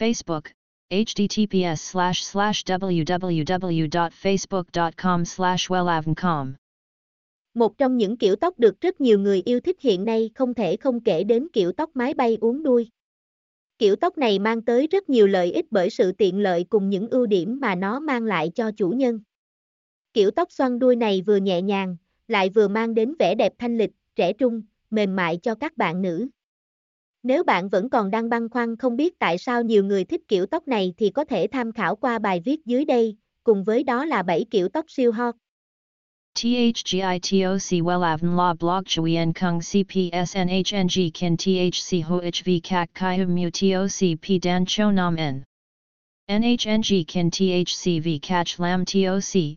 Facebook, https slash slash www.facebook.com slash wellavncom. Một trong những kiểu tóc được rất nhiều người yêu thích hiện nay không thể không kể đến kiểu tóc mái bay uốn đuôi. Kiểu tóc này mang tới rất nhiều lợi ích bởi sự tiện lợi cùng những ưu điểm mà nó mang lại cho chủ nhân. Kiểu tóc xoăn đuôi này vừa nhẹ nhàng, lại vừa mang đến vẻ đẹp thanh lịch, trẻ trung, mềm mại cho các bạn nữ. Nếu bạn vẫn còn đang băn khoăn không biết tại sao nhiều người thích kiểu tóc này thì có thể tham khảo qua bài viết dưới đây, cùng với đó là 7 kiểu tóc siêu hot. THGITOC WELAVN La Blog Chuyen Kung CPSNHNG Kin THC HOHV Kak Kai Mu TOC P Dan Cho Nam N NHNG Kin thc v Catch Lam TOC